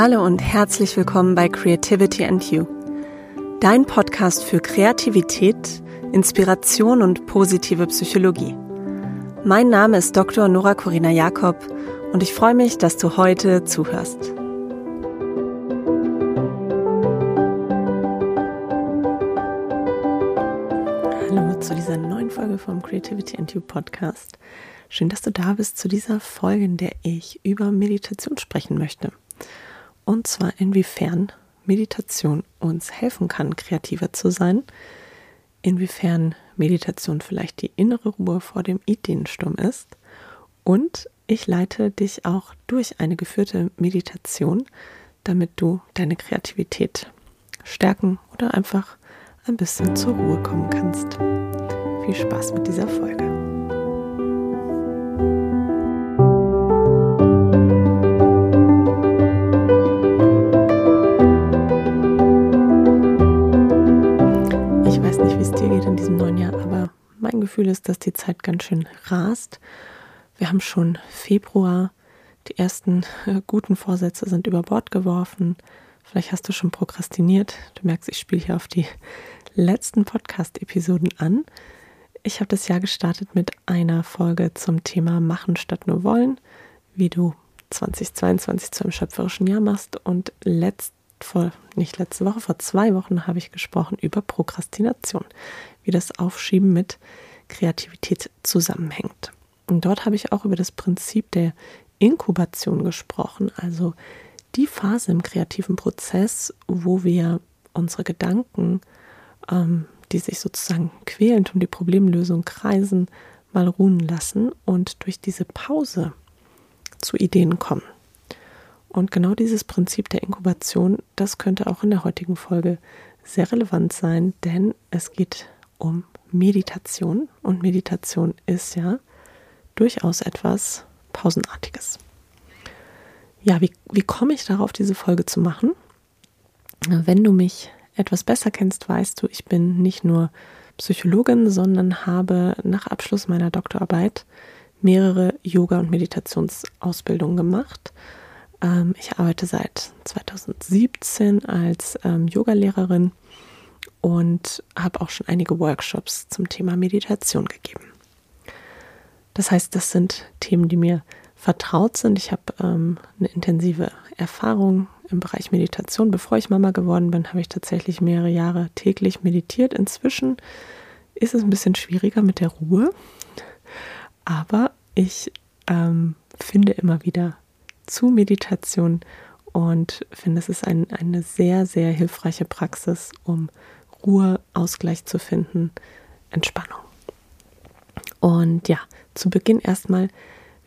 Hallo und herzlich willkommen bei Creativity and You, dein Podcast für Kreativität, Inspiration und positive Psychologie. Mein Name ist Dr. Nora Corina Jakob und ich freue mich, dass du heute zuhörst. Hallo zu dieser neuen Folge vom Creativity and You Podcast. Schön, dass du da bist zu dieser Folge, in der ich über Meditation sprechen möchte. Und zwar inwiefern Meditation uns helfen kann, kreativer zu sein, inwiefern Meditation vielleicht die innere Ruhe vor dem Ideensturm ist. Und ich leite dich auch durch eine geführte Meditation, damit du deine Kreativität stärken oder einfach ein bisschen zur Ruhe kommen kannst. Viel Spaß mit dieser Folge. Gefühl ist, dass die Zeit ganz schön rast. Wir haben schon Februar. Die ersten äh, guten Vorsätze sind über Bord geworfen. Vielleicht hast du schon prokrastiniert. Du merkst, ich spiele hier auf die letzten Podcast-Episoden an. Ich habe das Jahr gestartet mit einer Folge zum Thema Machen statt nur wollen, wie du 2022 zu einem schöpferischen Jahr machst. Und letzt, vor, nicht letzte Woche, vor zwei Wochen habe ich gesprochen über Prokrastination, wie das Aufschieben mit Kreativität zusammenhängt. Und dort habe ich auch über das Prinzip der Inkubation gesprochen, also die Phase im kreativen Prozess, wo wir unsere Gedanken, ähm, die sich sozusagen quälend um die Problemlösung kreisen, mal ruhen lassen und durch diese Pause zu Ideen kommen. Und genau dieses Prinzip der Inkubation, das könnte auch in der heutigen Folge sehr relevant sein, denn es geht um Meditation. Und Meditation ist ja durchaus etwas Pausenartiges. Ja, wie, wie komme ich darauf, diese Folge zu machen? Wenn du mich etwas besser kennst, weißt du, ich bin nicht nur Psychologin, sondern habe nach Abschluss meiner Doktorarbeit mehrere Yoga- und Meditationsausbildungen gemacht. Ähm, ich arbeite seit 2017 als ähm, Yogalehrerin und habe auch schon einige Workshops zum Thema Meditation gegeben. Das heißt, das sind Themen, die mir vertraut sind. Ich habe ähm, eine intensive Erfahrung im Bereich Meditation. Bevor ich Mama geworden bin, habe ich tatsächlich mehrere Jahre täglich meditiert. Inzwischen ist es ein bisschen schwieriger mit der Ruhe, aber ich ähm, finde immer wieder zu Meditation und finde, es ist ein, eine sehr, sehr hilfreiche Praxis, um Ruhe, Ausgleich zu finden, Entspannung. Und ja, zu Beginn erstmal,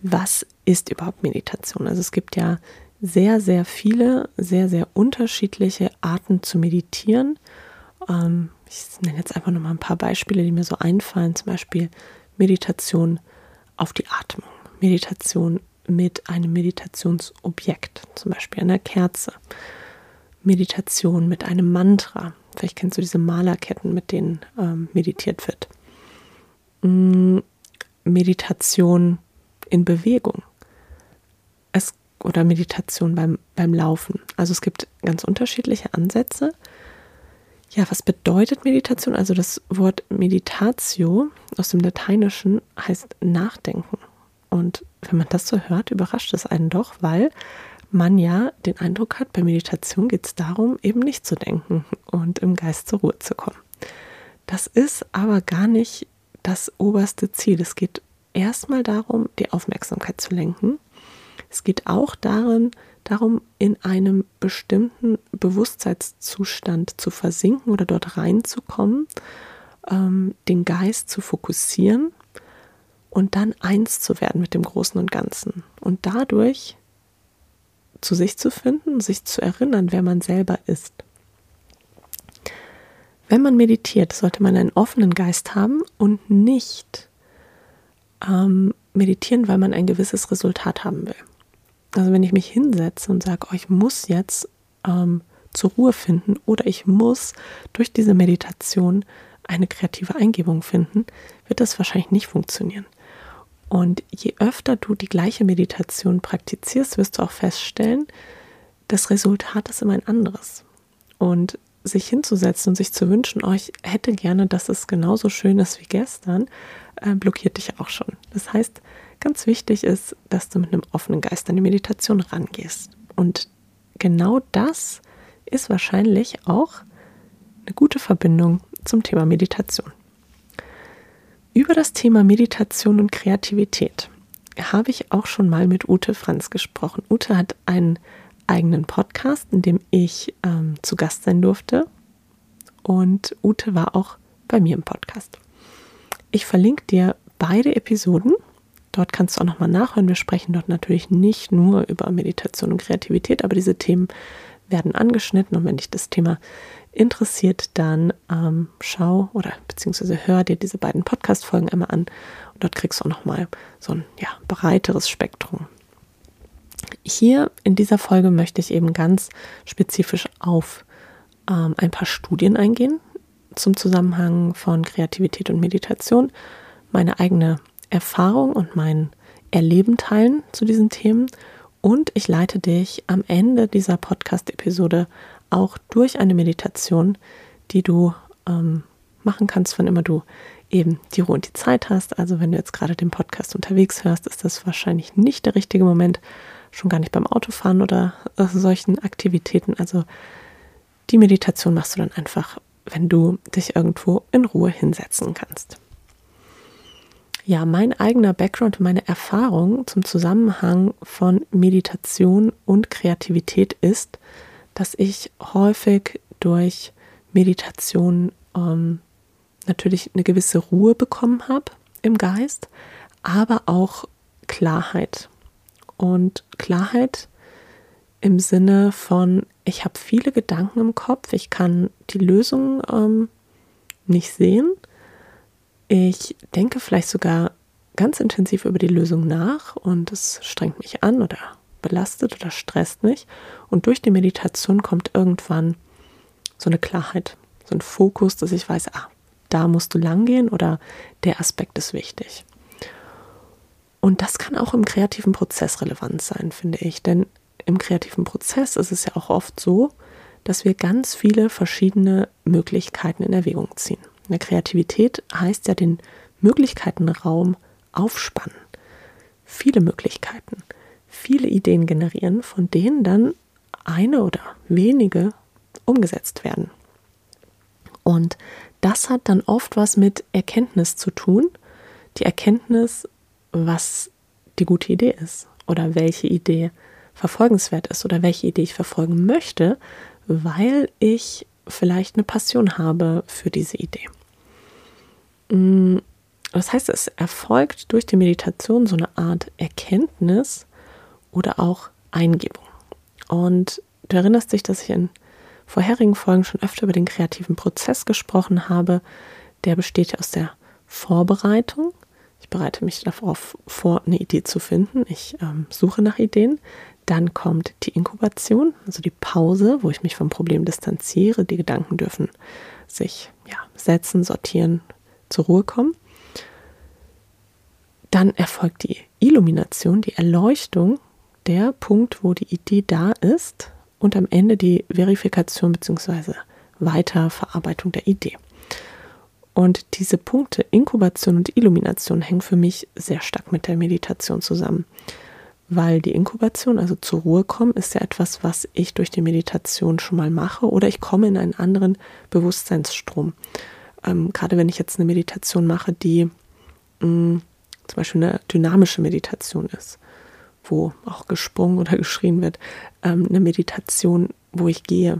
was ist überhaupt Meditation? Also es gibt ja sehr, sehr viele, sehr, sehr unterschiedliche Arten zu meditieren. Ähm, ich nenne jetzt einfach nochmal ein paar Beispiele, die mir so einfallen. Zum Beispiel Meditation auf die Atmung, Meditation mit einem Meditationsobjekt, zum Beispiel einer Kerze, Meditation mit einem Mantra, Vielleicht kennst du diese Malerketten, mit denen ähm, meditiert wird. Mm, Meditation in Bewegung. Es, oder Meditation beim, beim Laufen. Also es gibt ganz unterschiedliche Ansätze. Ja, was bedeutet Meditation? Also das Wort Meditatio aus dem Lateinischen heißt Nachdenken. Und wenn man das so hört, überrascht es einen doch, weil man ja den Eindruck hat, bei Meditation geht es darum, eben nicht zu denken und im Geist zur Ruhe zu kommen. Das ist aber gar nicht das oberste Ziel. Es geht erstmal darum, die Aufmerksamkeit zu lenken. Es geht auch darin, darum, in einem bestimmten Bewusstseinszustand zu versinken oder dort reinzukommen, ähm, den Geist zu fokussieren und dann eins zu werden mit dem Großen und Ganzen. Und dadurch zu sich zu finden, sich zu erinnern, wer man selber ist. Wenn man meditiert, sollte man einen offenen Geist haben und nicht ähm, meditieren, weil man ein gewisses Resultat haben will. Also wenn ich mich hinsetze und sage, oh, ich muss jetzt ähm, zur Ruhe finden oder ich muss durch diese Meditation eine kreative Eingebung finden, wird das wahrscheinlich nicht funktionieren. Und je öfter du die gleiche Meditation praktizierst, wirst du auch feststellen, das Resultat ist immer ein anderes. Und sich hinzusetzen und sich zu wünschen, oh, ich hätte gerne, dass es genauso schön ist wie gestern, äh, blockiert dich auch schon. Das heißt, ganz wichtig ist, dass du mit einem offenen Geist an die Meditation rangehst. Und genau das ist wahrscheinlich auch eine gute Verbindung zum Thema Meditation. Über das Thema Meditation und Kreativität habe ich auch schon mal mit Ute Franz gesprochen. Ute hat einen eigenen Podcast, in dem ich ähm, zu Gast sein durfte. Und Ute war auch bei mir im Podcast. Ich verlinke dir beide Episoden. Dort kannst du auch nochmal nachhören. Wir sprechen dort natürlich nicht nur über Meditation und Kreativität, aber diese Themen werden angeschnitten. Und wenn dich das Thema interessiert, dann ähm, schau oder beziehungsweise hör dir diese beiden Podcast-Folgen einmal an. Und dort kriegst du auch nochmal so ein ja, breiteres Spektrum. Hier in dieser Folge möchte ich eben ganz spezifisch auf ähm, ein paar Studien eingehen zum Zusammenhang von Kreativität und Meditation, meine eigene Erfahrung und mein Erleben teilen zu diesen Themen und ich leite dich am Ende dieser Podcast-Episode auch durch eine Meditation, die du ähm, machen kannst, wann immer du eben die Ruhe und die Zeit hast. Also wenn du jetzt gerade den Podcast unterwegs hörst, ist das wahrscheinlich nicht der richtige Moment, schon gar nicht beim Autofahren oder äh, solchen Aktivitäten. Also die Meditation machst du dann einfach, wenn du dich irgendwo in Ruhe hinsetzen kannst. Ja, mein eigener Background und meine Erfahrung zum Zusammenhang von Meditation und Kreativität ist, dass ich häufig durch Meditation ähm, natürlich eine gewisse Ruhe bekommen habe im Geist, aber auch Klarheit. Und Klarheit im Sinne von, ich habe viele Gedanken im Kopf, ich kann die Lösung ähm, nicht sehen. Ich denke vielleicht sogar ganz intensiv über die Lösung nach und es strengt mich an oder belastet oder stresst mich. Und durch die Meditation kommt irgendwann so eine Klarheit, so ein Fokus, dass ich weiß, ah, da musst du lang gehen oder der Aspekt ist wichtig. Und das kann auch im kreativen Prozess relevant sein, finde ich. Denn im kreativen Prozess ist es ja auch oft so, dass wir ganz viele verschiedene Möglichkeiten in Erwägung ziehen. Eine Kreativität heißt ja den Möglichkeitenraum aufspannen. Viele Möglichkeiten viele Ideen generieren, von denen dann eine oder wenige umgesetzt werden. Und das hat dann oft was mit Erkenntnis zu tun. Die Erkenntnis, was die gute Idee ist oder welche Idee verfolgenswert ist oder welche Idee ich verfolgen möchte, weil ich vielleicht eine Passion habe für diese Idee. Mm, das heißt, es erfolgt durch die Meditation so eine Art Erkenntnis, oder auch Eingebung. Und du erinnerst dich, dass ich in vorherigen Folgen schon öfter über den kreativen Prozess gesprochen habe. Der besteht aus der Vorbereitung. Ich bereite mich darauf vor, eine Idee zu finden. Ich ähm, suche nach Ideen. Dann kommt die Inkubation, also die Pause, wo ich mich vom Problem distanziere. Die Gedanken dürfen sich ja, setzen, sortieren, zur Ruhe kommen. Dann erfolgt die Illumination, die Erleuchtung der Punkt, wo die Idee da ist und am Ende die Verifikation bzw. Weiterverarbeitung der Idee. Und diese Punkte Inkubation und Illumination hängen für mich sehr stark mit der Meditation zusammen. Weil die Inkubation, also zur Ruhe kommen, ist ja etwas, was ich durch die Meditation schon mal mache oder ich komme in einen anderen Bewusstseinsstrom. Ähm, gerade wenn ich jetzt eine Meditation mache, die mh, mm, zum Beispiel eine dynamische Meditation ist wo auch gesprungen oder geschrien wird, ähm, eine Meditation, wo ich gehe,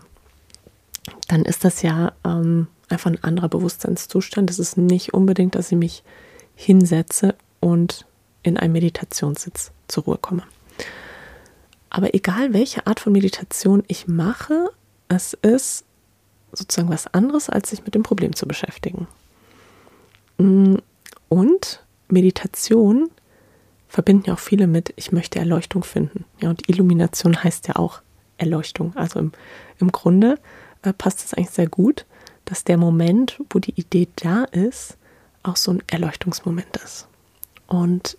dann ist das ja ähm, einfach ein anderer Bewusstseinszustand. Es ist nicht unbedingt, dass ich mich hinsetze und in einen Meditationssitz zur Ruhe komme. Aber egal welche Art von Meditation ich mache, es ist sozusagen was anderes, als sich mit dem Problem zu beschäftigen. Mm, und Meditation verbinden ja auch viele mit, ich möchte Erleuchtung finden. Ja, und Illumination heißt ja auch Erleuchtung. Also im, im Grunde äh, passt es eigentlich sehr gut, dass der Moment, wo die Idee da ist, auch so ein Erleuchtungsmoment ist. Und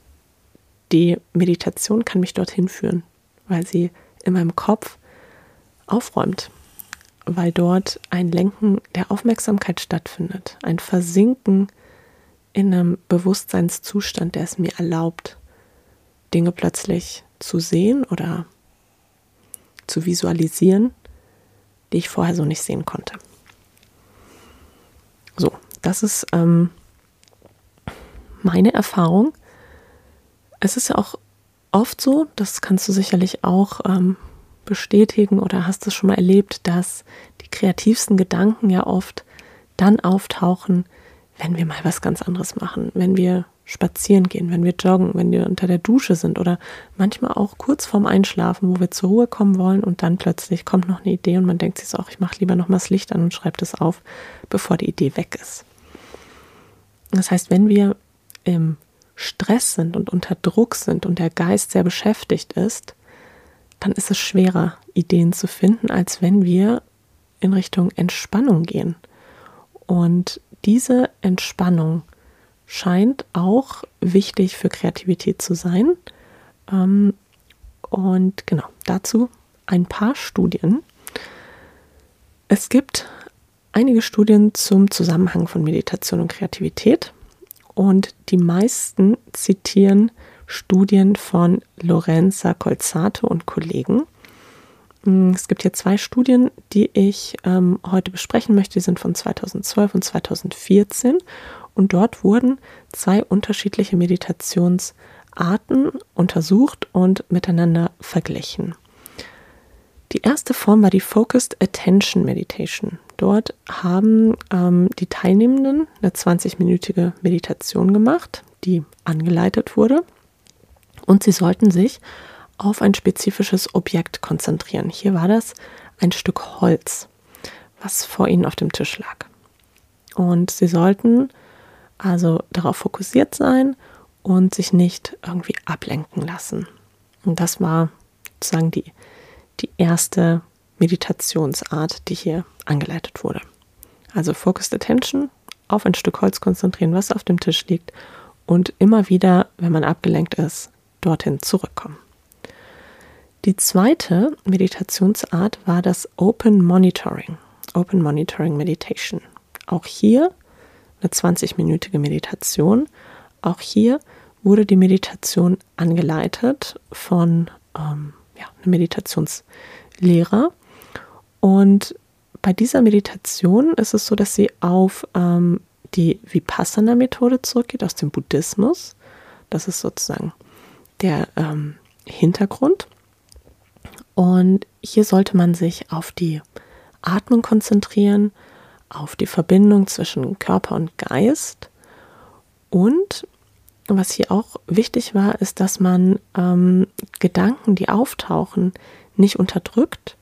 die Meditation kann mich dorthin führen, weil sie in meinem Kopf aufräumt, weil dort ein Lenken der Aufmerksamkeit stattfindet, ein Versinken in einem Bewusstseinszustand, der es mir erlaubt, Dinge plötzlich zu sehen oder zu visualisieren, die ich vorher so nicht sehen konnte. So, das ist ähm, meine Erfahrung. Es ist ja auch oft so, das kannst du sicherlich auch ähm, bestätigen oder hast es schon mal erlebt, dass die kreativsten Gedanken ja oft dann auftauchen, wenn wir mal was ganz anderes machen, wenn wir spazieren gehen, wenn wir joggen, wenn wir unter der Dusche sind oder manchmal auch kurz vorm Einschlafen, wo wir zur Ruhe kommen wollen und dann plötzlich kommt noch eine Idee und man denkt sich so, ach, ich mache lieber noch mal das Licht an und schreibe das auf, bevor die Idee weg ist. Das heißt, wenn wir im Stress sind und unter Druck sind und der Geist sehr beschäftigt ist, dann ist es schwerer, Ideen zu finden, als wenn wir in Richtung Entspannung gehen. Und diese Entspannung scheint auch wichtig für Kreativität zu sein. Ähm, und genau, dazu ein paar Studien. Es gibt einige Studien zum Zusammenhang von Meditation und Kreativität und die meisten zitieren Studien von Lorenza Colzato und Kollegen. Mm, es gibt hier zwei Studien, die ich ähm, heute besprechen möchte. Die sind von 2012 und 2014. Und dort wurden zwei unterschiedliche Meditationsarten untersucht und miteinander verglichen. Die erste Form war die Focused Attention Meditation. Dort haben ähm, die Teilnehmenden eine 20-minütige Meditation gemacht, die angeleitet wurde. Und sie sollten sich auf ein spezifisches Objekt konzentrieren. Hier war das ein Stück Holz, was vor ihnen auf dem Tisch lag. Und sie sollten also darauf fokussiert sein und sich nicht irgendwie ablenken lassen. Und das war sozusagen die die erste Meditationsart, die hier angeleitet wurde. Also Focused Attention, auf ein Stück Holz konzentrieren, was auf dem Tisch liegt und immer wieder, wenn man abgelenkt ist, dorthin zurückkommen. Die zweite Meditationsart war das Open Monitoring, Open Monitoring Meditation. Auch hier eine 20-minütige Meditation. Auch hier wurde die Meditation angeleitet von ähm, ja, eine Meditationslehrer. Und bei dieser Meditation ist es so, dass sie auf ähm, die Vipassana-Methode zurückgeht aus dem Buddhismus. Das ist sozusagen der ähm, Hintergrund. Und hier sollte man sich auf die Atmung konzentrieren, auf die Verbindung zwischen Körper und Geist und was hier auch wichtig war, ist, dass man ähm, Gedanken, die auftauchen, nicht unterdrückt,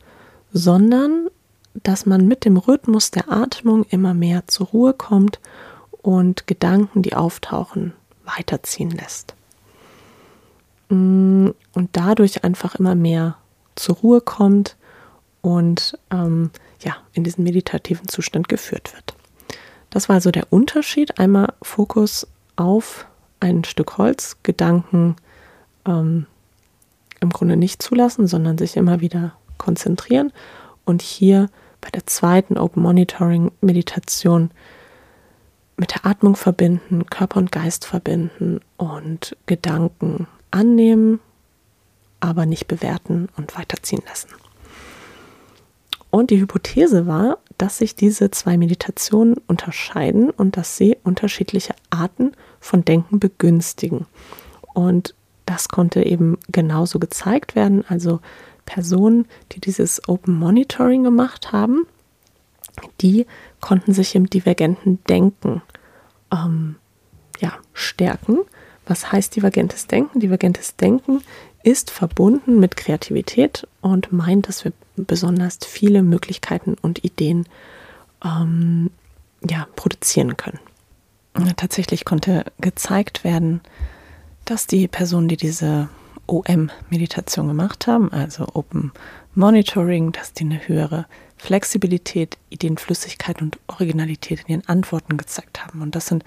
sondern dass man mit dem Rhythmus der Atmung immer mehr zur Ruhe kommt und Gedanken, die auftauchen, weiterziehen lässt. Mm, und dadurch einfach immer mehr zur Ruhe kommt und ähm, ja, in diesen meditativen Zustand geführt wird. Das war also der Unterschied. Einmal Fokus auf ein Stück Holz Gedanken ähm, im Grunde nicht zulassen, sondern sich immer wieder konzentrieren und hier bei der zweiten Open Monitoring Meditation mit der Atmung verbinden, Körper und Geist verbinden und Gedanken annehmen, aber nicht bewerten und weiterziehen lassen. Und die Hypothese war, dass sich diese zwei Meditationen unterscheiden und dass sie unterschiedliche Arten von Denken begünstigen. Und das konnte eben genauso gezeigt werden. Also Personen, die dieses Open Monitoring gemacht haben, die konnten sich im divergenten Denken ähm, ja, stärken. Was heißt divergentes Denken? Divergentes Denken ist verbunden mit Kreativität und meint, dass wir besonders viele Möglichkeiten und Ideen ähm, ja, produzieren können. Tatsächlich konnte gezeigt werden, dass die Personen, die diese OM-Meditation gemacht haben, also Open Monitoring, dass die eine höhere Flexibilität, Ideenflüssigkeit und Originalität in ihren Antworten gezeigt haben. Und das sind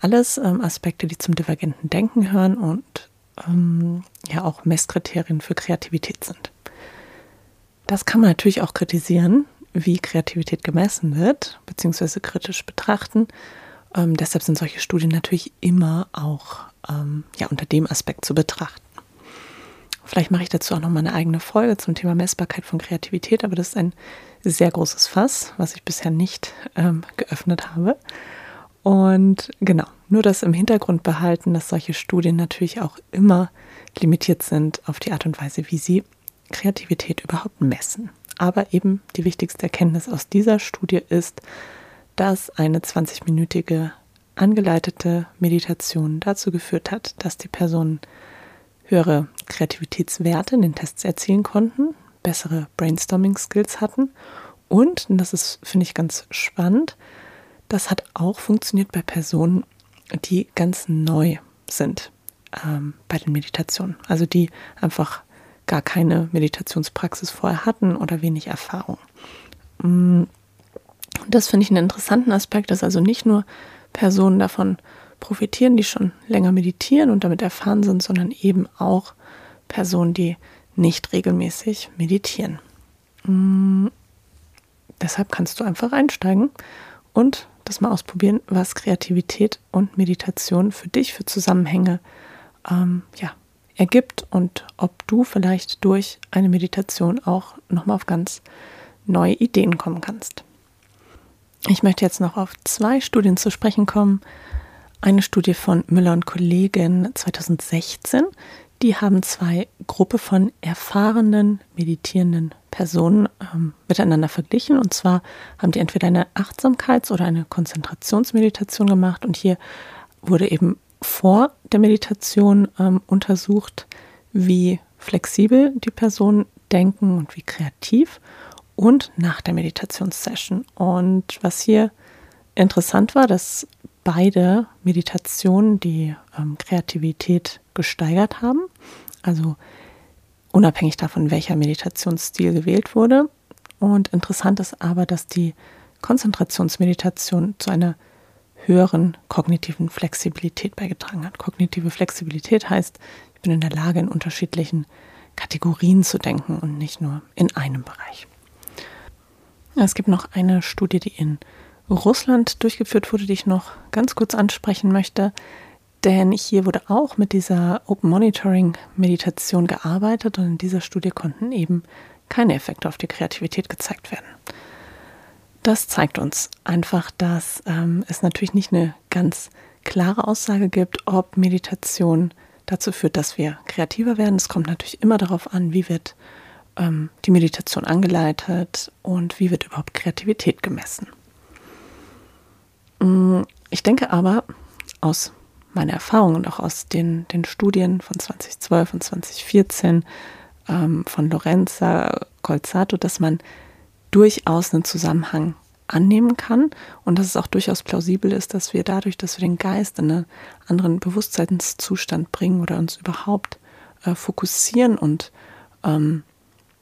alles ähm, Aspekte, die zum divergenten Denken gehören und ähm, ja auch Messkriterien für Kreativität sind. Das kann man natürlich auch kritisieren, wie Kreativität gemessen wird, beziehungsweise kritisch betrachten. Ähm, deshalb sind solche Studien natürlich immer auch ähm, ja, unter dem Aspekt zu betrachten. Vielleicht mache ich dazu auch noch mal eine eigene Folge zum Thema Messbarkeit von Kreativität, aber das ist ein sehr großes Fass, was ich bisher nicht ähm, geöffnet habe. Und genau, nur das im Hintergrund behalten, dass solche Studien natürlich auch immer limitiert sind auf die Art und Weise, wie sie Kreativität überhaupt messen. Aber eben die wichtigste Erkenntnis aus dieser Studie ist, dass eine 20-minütige angeleitete Meditation dazu geführt hat, dass die Personen höhere Kreativitätswerte in den Tests erzielen konnten, bessere Brainstorming-Skills hatten und, und das ist, finde ich, ganz spannend, das hat auch funktioniert bei Personen, die ganz neu sind ähm, bei den Meditationen. Also die einfach gar keine Meditationspraxis vorher hatten oder wenig Erfahrung. Mm, das finde ich einen interessanten Aspekt, dass also nicht nur Personen davon profitieren, die schon länger meditieren und damit erfahren sind, sondern eben auch Personen, die nicht regelmäßig meditieren. Mm, deshalb kannst du einfach einsteigen und das mal ausprobieren, was Kreativität und Meditation für dich für Zusammenhänge ähm, ja, ergibt und ob du vielleicht durch eine Meditation auch nochmal auf ganz neue Ideen kommen kannst. Ich möchte jetzt noch auf zwei Studien zu sprechen kommen. Eine Studie von Müller und Kollegen 2016. Die haben zwei Gruppen von erfahrenen meditierenden Personen ähm, miteinander verglichen. Und zwar haben die entweder eine Achtsamkeits- oder eine Konzentrationsmeditation gemacht. Und hier wurde eben vor der Meditation ähm, untersucht, wie flexibel die Personen denken und wie kreativ und nach der Meditationssession. Und was hier interessant war, dass beide Meditationen die ähm, Kreativität gesteigert haben. Also unabhängig davon, welcher Meditationsstil gewählt wurde. Und interessant ist aber, dass die Konzentrationsmeditation zu einer höheren kognitiven Flexibilität beigetragen hat. Kognitive Flexibilität heißt, ich bin in der Lage, in unterschiedlichen Kategorien zu denken und nicht nur in einem Bereich. Es gibt noch eine Studie, die in Russland durchgeführt wurde, die ich noch ganz kurz ansprechen möchte. Denn hier wurde auch mit dieser Open Monitoring Meditation gearbeitet und in dieser Studie konnten eben keine Effekte auf die Kreativität gezeigt werden. Das zeigt uns einfach, dass ähm, es natürlich nicht eine ganz klare Aussage gibt, ob Meditation dazu führt, dass wir kreativer werden. Es kommt natürlich immer darauf an, wie wird ähm, die Meditation angeleitet und wie wird überhaupt Kreativität gemessen. Mm, ich denke aber aus meiner Erfahrung und auch aus den, den Studien von 2012 und 2014 ähm, von Lorenza Colzato, dass man durchaus einen Zusammenhang annehmen kann und dass es auch durchaus plausibel ist, dass wir dadurch, dass wir den Geist in einen anderen Bewusstseinszustand bringen oder uns überhaupt äh, fokussieren und ähm,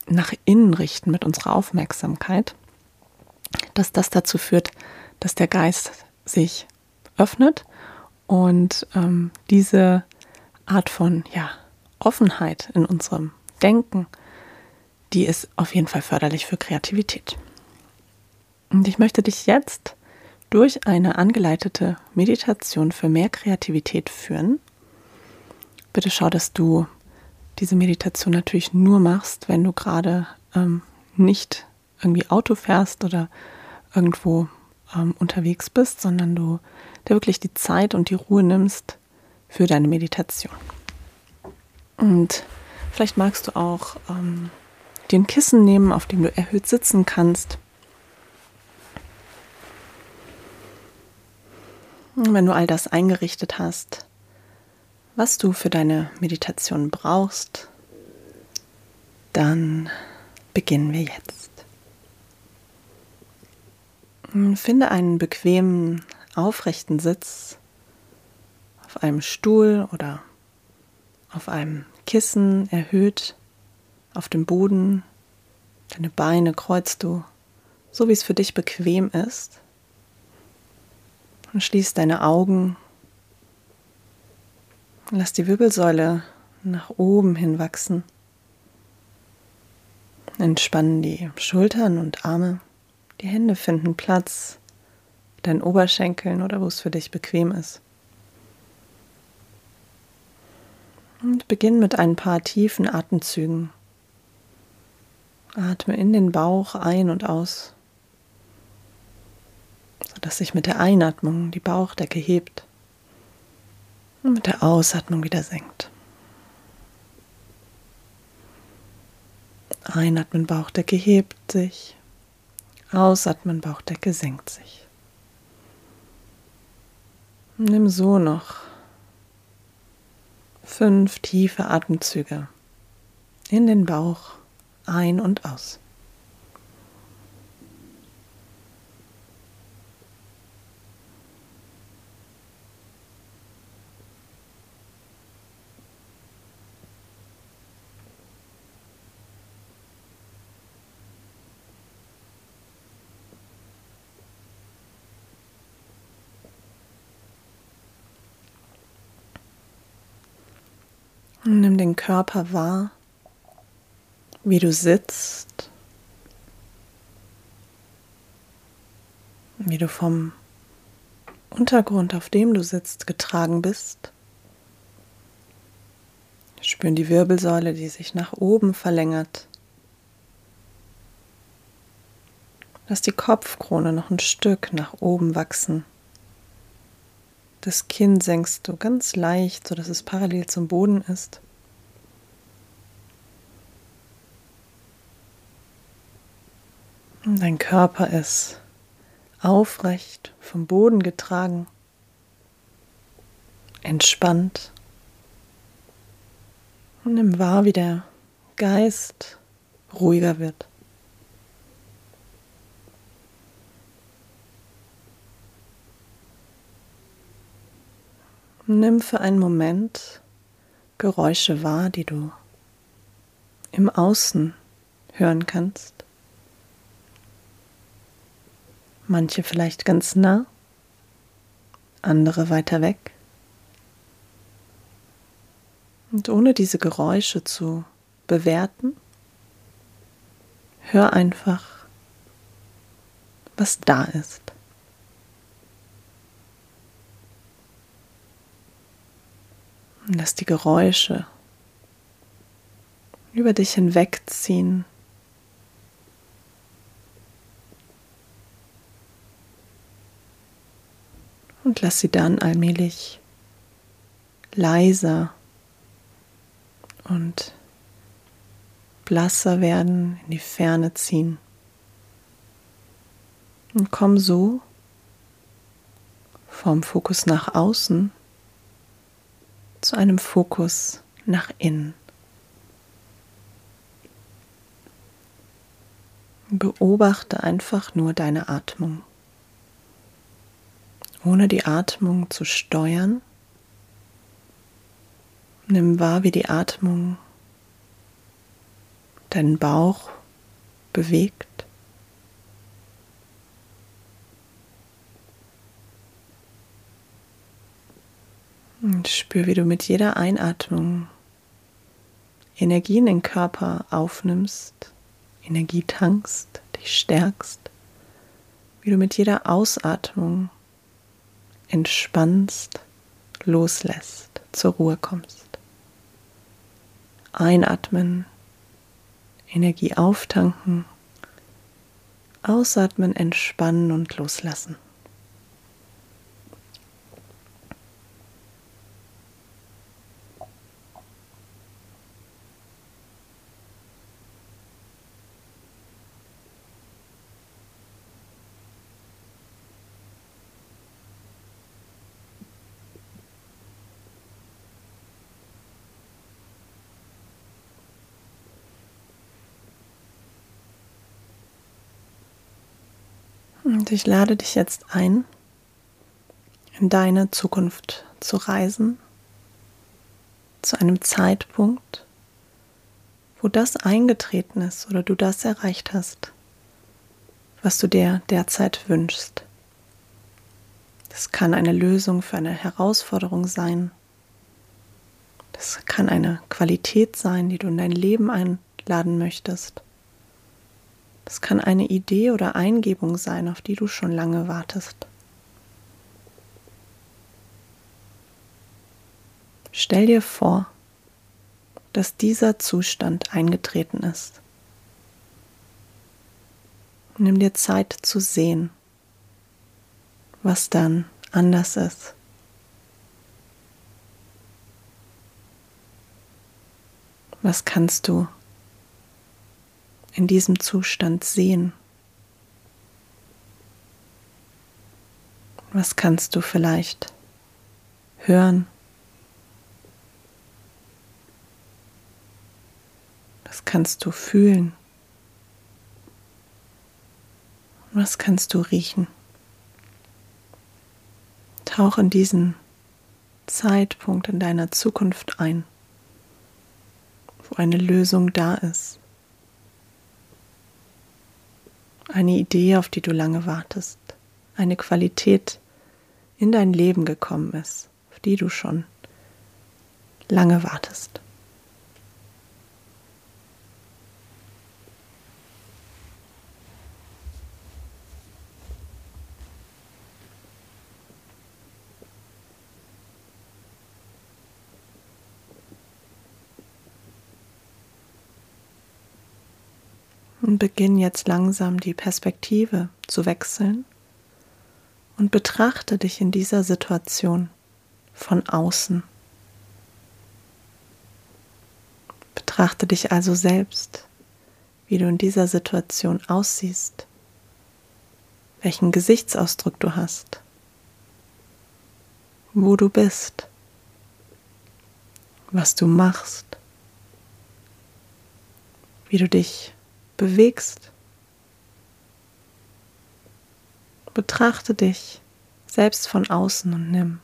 nach innen richten mit unserer Aufmerksamkeit, dass das dazu führt, dass der Geist sich öffnet und ähm, diese Art von ja, Offenheit in unserem Denken, die ist auf jeden Fall förderlich für Kreativität. Und ich möchte dich jetzt durch eine angeleitete Meditation für mehr Kreativität führen. Bitte schau, dass du diese Meditation natürlich nur machst, wenn du gerade ähm, nicht irgendwie Auto fährst oder irgendwo ähm, unterwegs bist, sondern du dir wirklich die Zeit und die Ruhe nimmst für deine Meditation. Und vielleicht magst du auch ähm, dir ein Kissen nehmen, auf dem du erhöht sitzen kannst. Und wenn du all das eingerichtet hast, was du für deine Meditation brauchst, dann beginnen wir jetzt. Finde einen bequemen, aufrechten Sitz auf einem Stuhl oder auf einem Kissen erhöht auf dem Boden. Deine Beine kreuzt du, so wie es für dich bequem ist. Und schließ deine Augen Lass die Wirbelsäule nach oben hin wachsen. Entspannen die Schultern und Arme. Die Hände finden Platz, deinen Oberschenkeln oder wo es für dich bequem ist. Und beginn mit ein paar tiefen Atemzügen. Atme in den Bauch ein und aus, sodass sich mit der Einatmung die Bauchdecke hebt und mit der Ausatmung wieder senkt. Einatmen, Bauchdecke hebt sich. Ausatmen, Bauchdecke senkt sich. Nimm so noch fünf tiefe Atemzüge in den Bauch ein und aus. Nimm den Körper wahr, wie du sitzt, wie du vom Untergrund, auf dem du sitzt, getragen bist. Spüren die Wirbelsäule, die sich nach oben verlängert. Lass die Kopfkrone noch ein Stück nach oben wachsen. Das Kinn senkst du ganz leicht, sodass es parallel zum Boden ist. Und dein Körper ist aufrecht vom Boden getragen, entspannt. Und nimm wahr, wie der Geist ruhiger wird. Nimm für einen Moment Geräusche wahr, die du im Außen hören kannst. Manche vielleicht ganz nah, andere weiter weg. Und ohne diese Geräusche zu bewerten, hör einfach, was da ist. Und lass die Geräusche über dich hinwegziehen. Und lass sie dann allmählich leiser und blasser werden, in die Ferne ziehen. Und komm so vom Fokus nach außen zu einem Fokus nach innen. Beobachte einfach nur deine Atmung. Ohne die Atmung zu steuern, nimm wahr, wie die Atmung deinen Bauch bewegt. Und spür, wie du mit jeder Einatmung Energie in den Körper aufnimmst, Energie tankst, dich stärkst, wie du mit jeder Ausatmung entspannst, loslässt, zur Ruhe kommst. Einatmen, Energie auftanken, ausatmen, entspannen und loslassen. Und ich lade dich jetzt ein, in deine Zukunft zu reisen, zu einem Zeitpunkt, wo das eingetreten ist oder du das erreicht hast, was du dir derzeit wünschst. Das kann eine Lösung für eine Herausforderung sein. Das kann eine Qualität sein, die du in dein Leben einladen möchtest. Das kann eine Idee oder Eingebung sein, auf die du schon lange wartest. Stell dir vor, dass dieser Zustand eingetreten ist. Nimm dir Zeit zu sehen, was dann anders ist. Was kannst du in diesem Zustand sehen? Was kannst du vielleicht hören? Was kannst du fühlen? Was kannst du riechen? Tauch in diesen Zeitpunkt in deiner Zukunft ein wo eine Lösung da ist. Eine Idee, auf die du lange wartest. Eine Qualität in dein Leben gekommen ist, auf die du schon lange wartest. Und beginn jetzt langsam die Perspektive zu wechseln und betrachte dich in dieser Situation von außen. Betrachte dich also selbst, wie du in dieser Situation aussiehst, welchen Gesichtsausdruck du hast, wo du bist, was du machst, wie du dich bewegst. Betrachte dich selbst von außen und nimm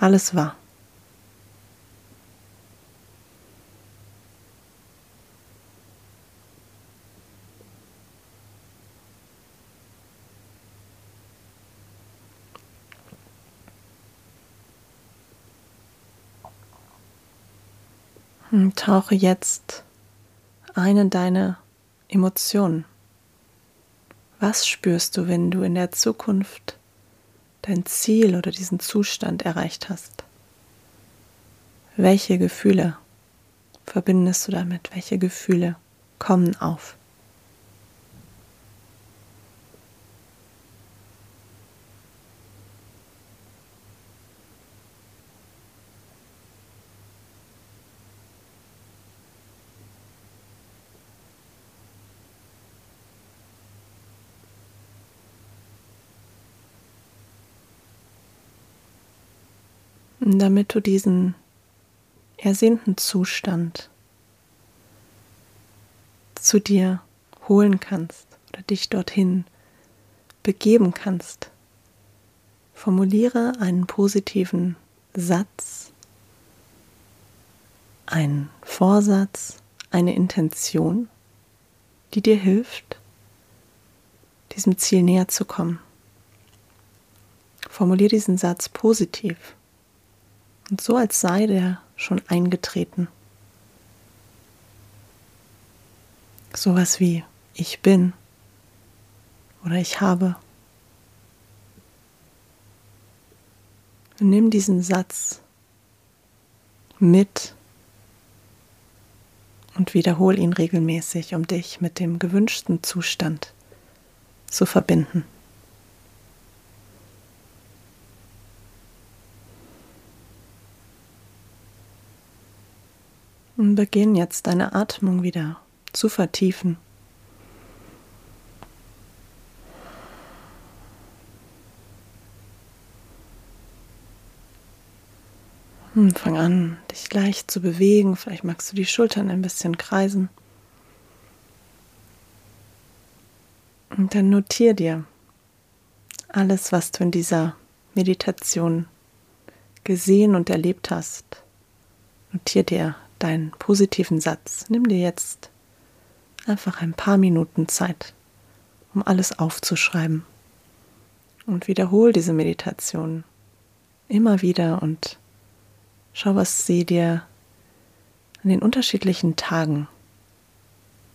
alles wahr. Und tauche jetzt ein in deine Emotionen. Was spürst du, wenn du in der Zukunft dein Ziel oder diesen Zustand erreicht hast? Welche Gefühle verbindest du damit? Welche Gefühle kommen auf? Damit du diesen ersehnten Zustand zu dir holen kannst oder dich dorthin begeben kannst. Formuliere einen positiven Satz, einen Vorsatz, eine Intention, die dir hilft, diesem Ziel näher zu kommen. Formuliere diesen Satz positiv und so als sei der schon eingetreten. Sowas wie ich bin oder ich habe. Und nimm diesen Satz mit und wiederhol ihn regelmäßig, um dich mit dem gewünschten Zustand zu verbinden. Und beginn jetzt deine Atmung wieder zu vertiefen. Und hm, fang an, dich leicht zu bewegen. Vielleicht magst du die Schultern ein bisschen kreisen. Und dann notier dir alles, was du in dieser Meditation gesehen und erlebt hast. Notier dir deinen positiven Satz. Nimm dir jetzt einfach ein paar Minuten Zeit, um alles aufzuschreiben. Und wiederhol diese Meditation immer wieder und schau, was sie dir an den unterschiedlichen Tagen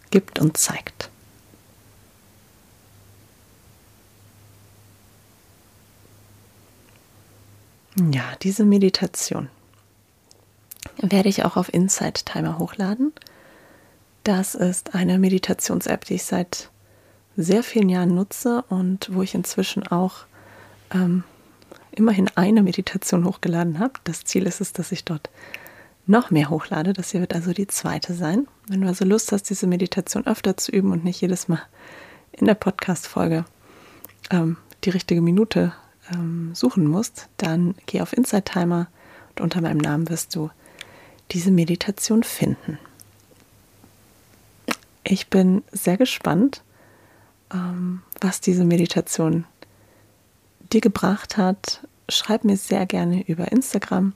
gibt und zeigt. Ja, diese Meditation werde ich auch auf Insight Timer hochladen. Das ist eine Meditations-App, die ich seit sehr vielen Jahren nutze und wo ich inzwischen auch ähm, immerhin eine Meditation hochgeladen habe. Das Ziel ist es, dass ich dort noch mehr hochlade. Das hier wird also die zweite sein. Wenn du also Lust hast, diese Meditation öfter zu üben und nicht jedes Mal in der Podcast-Folge ähm, die richtige Minute ähm, suchen musst, dann geh auf Insight Timer und unter meinem Namen wirst du diese Meditation finden. Ich bin sehr gespannt, ähm, was diese Meditation dir gebracht hat. Schreib mir sehr gerne über Instagram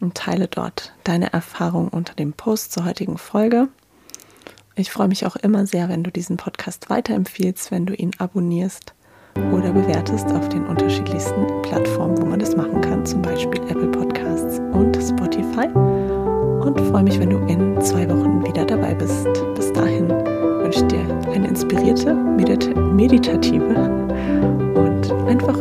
und teile dort deine Erfahrung unter dem Post zur heutigen Folge. Ich freue mich auch immer sehr, wenn du diesen Podcast weiterempfiehlst, wenn du ihn abonnierst oder bewertest auf den unterschiedlichsten Plattformen, wo man das machen kann, zum Beispiel Apple Podcasts und Spotify. Und freue mich, wenn du in zwei Wochen wieder dabei bist. Bis dahin wünsche ich dir eine inspirierte, meditative und einfach